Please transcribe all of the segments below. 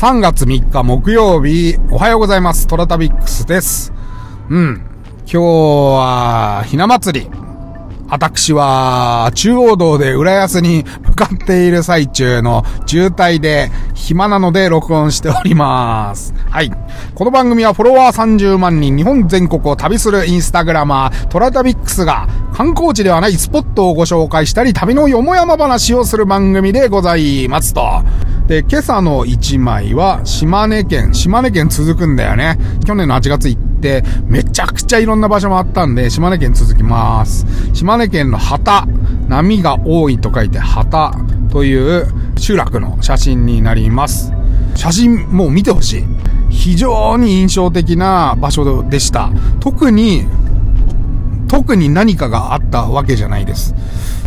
3月3日木曜日、おはようございます。トラタビックスです。うん。今日は、ひな祭り。私は、中央道で浦安に向かっている最中の渋滞で暇なので録音しております。はい。この番組はフォロワー30万人日本全国を旅するインスタグラマー、トラタビックスが観光地ではないスポットをご紹介したり旅のよもやま話をする番組でございますと。で、今朝の1枚は島根県、島根県続くんだよね。去年の8月行って、めちゃくちゃいろんな場所もあったんで、島根県続きます。島根県の旗、波が多いと書いて旗という集落の写真になります。写真もう見てほしい。非常に印象的な場所でした。特に、特に何かがあったわけじゃないです。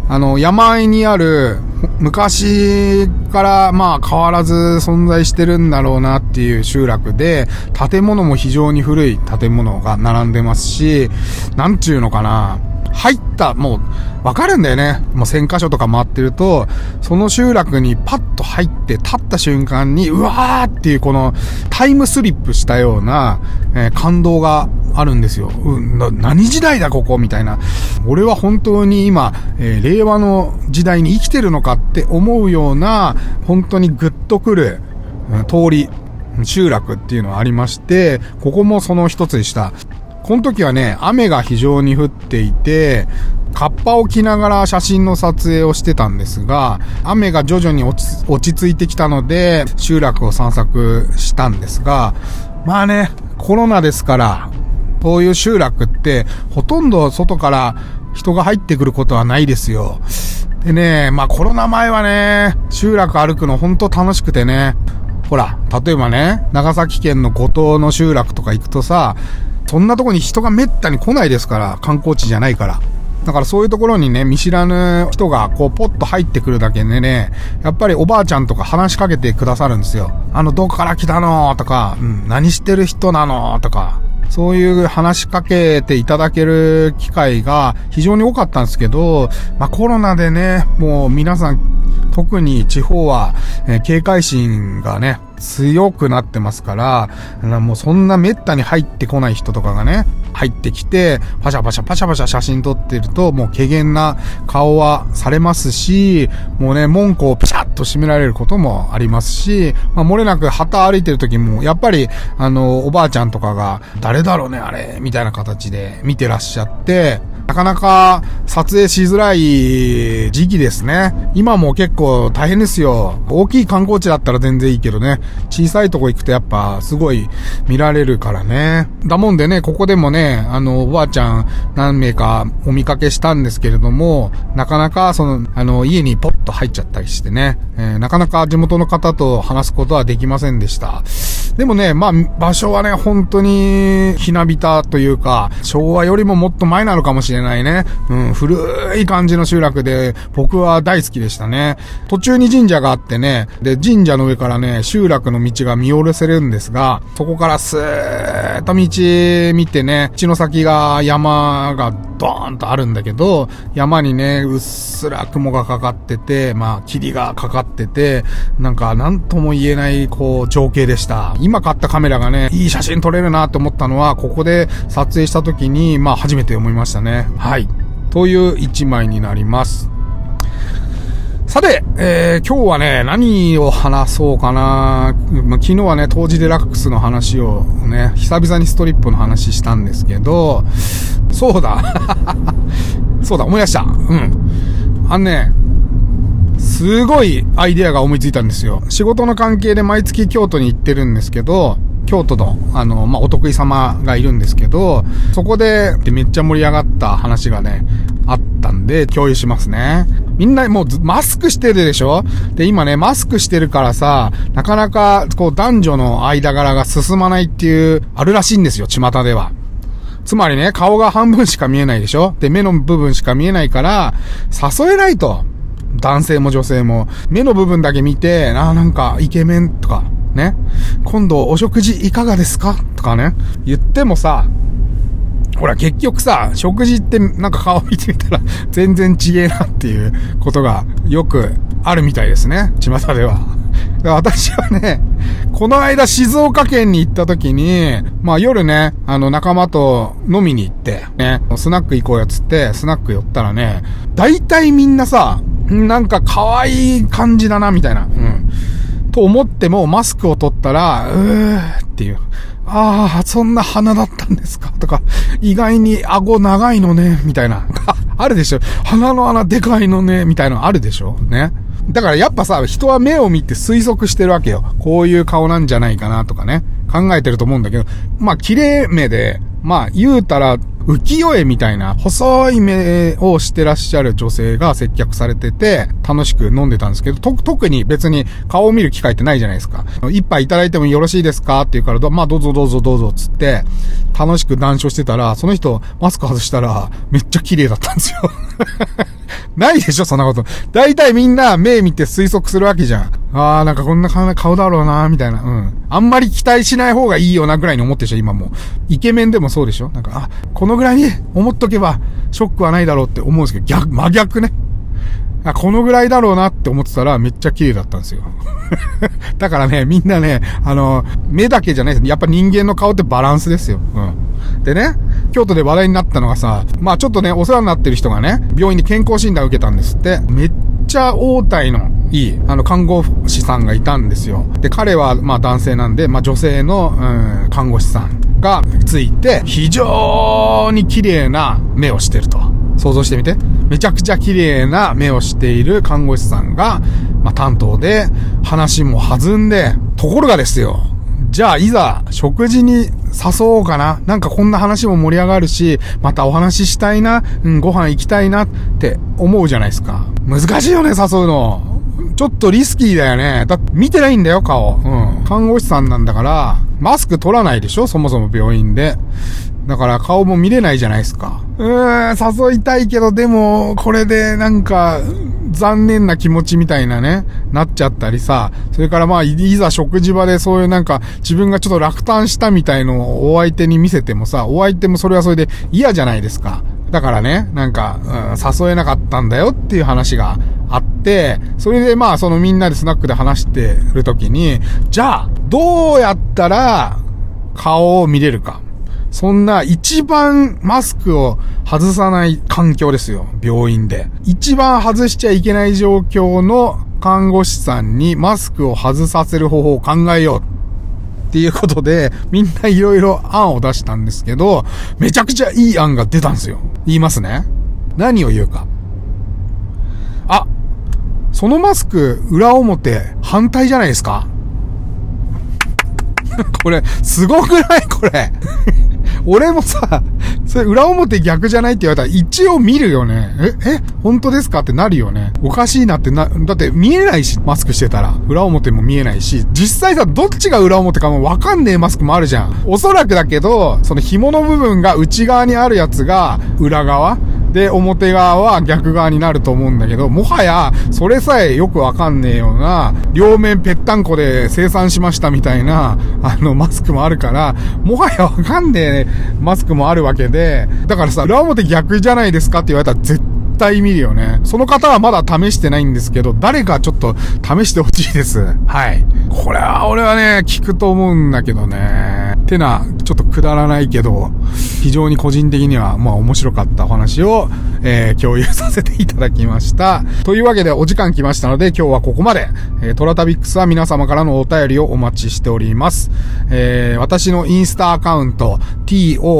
あの、山あいにある、昔からまあ変わらず存在してるんだろうなっていう集落で、建物も非常に古い建物が並んでますし、なんちゅうのかな、入った、もう、わかるんだよね。もう1000箇所とか回ってると、その集落にパッと入って立った瞬間に、うわーっていうこのタイムスリップしたような、えー、感動があるんですよ。うん、何時代だここみたいな。俺は本当に今、えー、令和の時代に生きてるのかって思うような、本当にグッとくる、うん、通り、集落っていうのはありまして、ここもその一つでした。この時はね、雨が非常に降っていて、カッパを着ながら写真の撮影をしてたんですが、雨が徐々に落ち着いてきたので、集落を散策したんですが、まあね、コロナですから、こういう集落って、ほとんど外から人が入ってくることはないですよ。でね、まあコロナ前はね、集落歩くのほんと楽しくてね、ほら、例えばね、長崎県の五島の集落とか行くとさ、そんなとこに人がめったに来ないですから、観光地じゃないから。だからそういうところにね、見知らぬ人がこうポッと入ってくるだけでね、やっぱりおばあちゃんとか話しかけてくださるんですよ。あの、どこから来たのとか、うん、何してる人なのとか、そういう話しかけていただける機会が非常に多かったんですけど、まあコロナでね、もう皆さん、特に地方は、え、警戒心がね、強くなってますから、もうそんな滅多に入ってこない人とかがね、入ってきて、パシャパシャパシャパシャ写真撮ってると、もう軽減な顔はされますし、もうね、門戸をピシャッと閉められることもありますし、まあ、漏れなく旗歩いてる時も、やっぱり、あの、おばあちゃんとかが、誰だろうね、あれ、みたいな形で見てらっしゃって、なかなか撮影しづらい時期ですね。今も結構大変ですよ。大きい観光地だったら全然いいけどね。小さいとこ行くとやっぱすごい見られるからね。だもんでね、ここでもね、あの、おばあちゃん何名かお見かけしたんですけれども、なかなかその、あの、家にポッと入っちゃったりしてね、えー、なかなか地元の方と話すことはできませんでした。でもね、まあ、場所はね、本当に、ひなびたというか、昭和よりももっと前なのかもしれないね。うん、古い感じの集落で、僕は大好きでしたね。途中に神社があってね、で、神社の上からね、集落の道が見下ろせるんですが、そこからスーッと道見てね、血の先が山がドーンとあるんだけど、山にね、うっすら雲がかかってて、まあ、霧がかかってて、なんか、なんとも言えない、こう、情景でした。今買ったカメラがね、いい写真撮れるなって思ったのは、ここで撮影した時に、まあ初めて思いましたね。はい。という一枚になります。さて、えー、今日はね、何を話そうかな。まあ、昨日はね、当時デラックスの話をね、久々にストリップの話したんですけど、そうだ。そうだ、思い出した。うん。あのね、すごいアイデアが思いついたんですよ。仕事の関係で毎月京都に行ってるんですけど、京都の、あの、まあ、お得意様がいるんですけど、そこで、めっちゃ盛り上がった話がね、あったんで、共有しますね。みんなもうマスクしてるでしょ？で、今ね、マスクしてるからさ、なかなか、こう、男女の間柄が進まないっていう、あるらしいんですよ、巷では。つまりね、顔が半分しか見えないでしょ？で、目の部分しか見えないから、誘えないと。男性も女性も、目の部分だけ見て、ああなんかイケメンとか、ね。今度お食事いかがですかとかね。言ってもさ、ほら結局さ、食事ってなんか顔見てみたら全然違えなっていうことがよくあるみたいですね。巷では。私はね、この間静岡県に行った時に、まあ夜ね、あの仲間と飲みに行って、ね、スナック行こうよっつって、スナック寄ったらね、大体みんなさ、なんか可愛い感じだな、みたいな。うん。と思っても、マスクを取ったら、うーっていう。ああ、そんな鼻だったんですか？とか、意外に顎長いのね、みたいな。あるでしょ鼻の穴でかいのね、みたいなのあるでしょ？ね。だからやっぱさ、人は目を見て推測してるわけよ。こういう顔なんじゃないかなとかね。考えてると思うんだけど、まあ、綺麗目で、まあ、言うたら、浮世絵みたいな細い目をしてらっしゃる女性が接客されてて、楽しく飲んでたんですけど、と、特に別に顔を見る機会ってないじゃないですか。一杯いただいてもよろしいですか？って言うから、まあどうぞどうぞどうぞつって、楽しく談笑してたら、その人マスク外したら、めっちゃ綺麗だったんですよ ないでしょ、そんなこと。大体みんな目見て推測するわけじゃん。あー、なんかこんな顔だろうなみたいな。うん。あんまり期待しない方がいいよな、ぐらいに思ってるでしょ、今も。イケメンでもそうでしょなんか、あ、このぐらいに思っとけば、ショックはないだろうって思うんですけど、逆、真逆ね。あ、このぐらいだろうなって思ってたらめっちゃ綺麗だったんですよ。だからね、みんなね、あの、目だけじゃないです。やっぱ人間の顔ってバランスですよ。うん。でね、京都で話題になったのがさ、まあちょっとね、お世話になってる人がね、病院に健康診断を受けたんですって。めっちゃ応体のいい、あの、看護師さんがいたんですよ。で、彼は、まあ男性なんで、まあ女性の、うん、看護師さんがついて、非常に綺麗な目をしてると。想像してみて。めちゃくちゃ綺麗な目をしている看護師さんが、まあ、担当で、話も弾んで、ところがですよ、じゃあ、いざ、食事に誘おうかな。なんかこんな話も盛り上がるし、またお話ししたいな。うん、ご飯行きたいなって思うじゃないですか。難しいよね、誘うの。ちょっとリスキーだよね。だって見てないんだよ、顔。うん。看護師さんなんだから、マスク取らないでしょそもそも病院で。だから顔も見れないじゃないですか。うーん、誘いたいけど、でも、これでなんか、残念な気持ちみたいなね、なっちゃったりさ、それからまあ、いざ食事場でそういうなんか、自分がちょっと落胆したみたいのをお相手に見せてもさ、お相手もそれはそれで嫌じゃないですか。だからね、なんか、うん、誘えなかったんだよっていう話があって、それでまあ、そのみんなでスナックで話してる時に、じゃあ、どうやったら顔を見れるか。そんな一番マスクを外さない環境ですよ。病院で。一番外しちゃいけない状況の看護師さんにマスクを外させる方法を考えよう。っていうことで、みんないろいろ案を出したんですけど、めちゃくちゃいい案が出たんですよ。言いますね。何を言うか。あ、そのマスク、裏表、反対じゃないですか？これ、すごくない？これ俺もさ、それ裏表逆じゃないって言われたら一応見るよね。え、え、本当ですか？ってなるよね。おかしいなってな、だって見えないし、マスクしてたら。裏表も見えないし、実際さ、どっちが裏表かもわかんねえマスクもあるじゃん。おそらくだけど、その紐の部分が内側にあるやつが裏側で、表側は逆側になると思うんだけど、もはや、それさえよくわかんねえような、両面ぺったんこで生産しましたみたいな、あの、マスクもあるから、もはやわかんねえマスクもあるわけで、だからさ、裏表逆じゃないですかって言われたら絶対見るよね。その方はまだ試してないんですけど、誰かちょっと試してほしいです。はい。これは俺はね、聞くと思うんだけどね。てな、ちょっとくだらないけど、非常に個人的には、まあ面白かったお話を、えー、共有させていただきました。というわけでお時間来ましたので、今日はここまで。えー、トラタビックスは皆様からのお便りをお待ちしております。えー、私のインスタアカウント、t-o-r-a-t-a-b-i-x、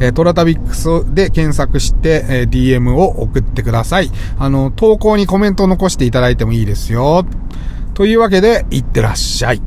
えー、トラタビックスで検索して、えー、DM を送ってください。あの、投稿にコメントを残していただいてもいいですよ。というわけで、いってらっしゃい。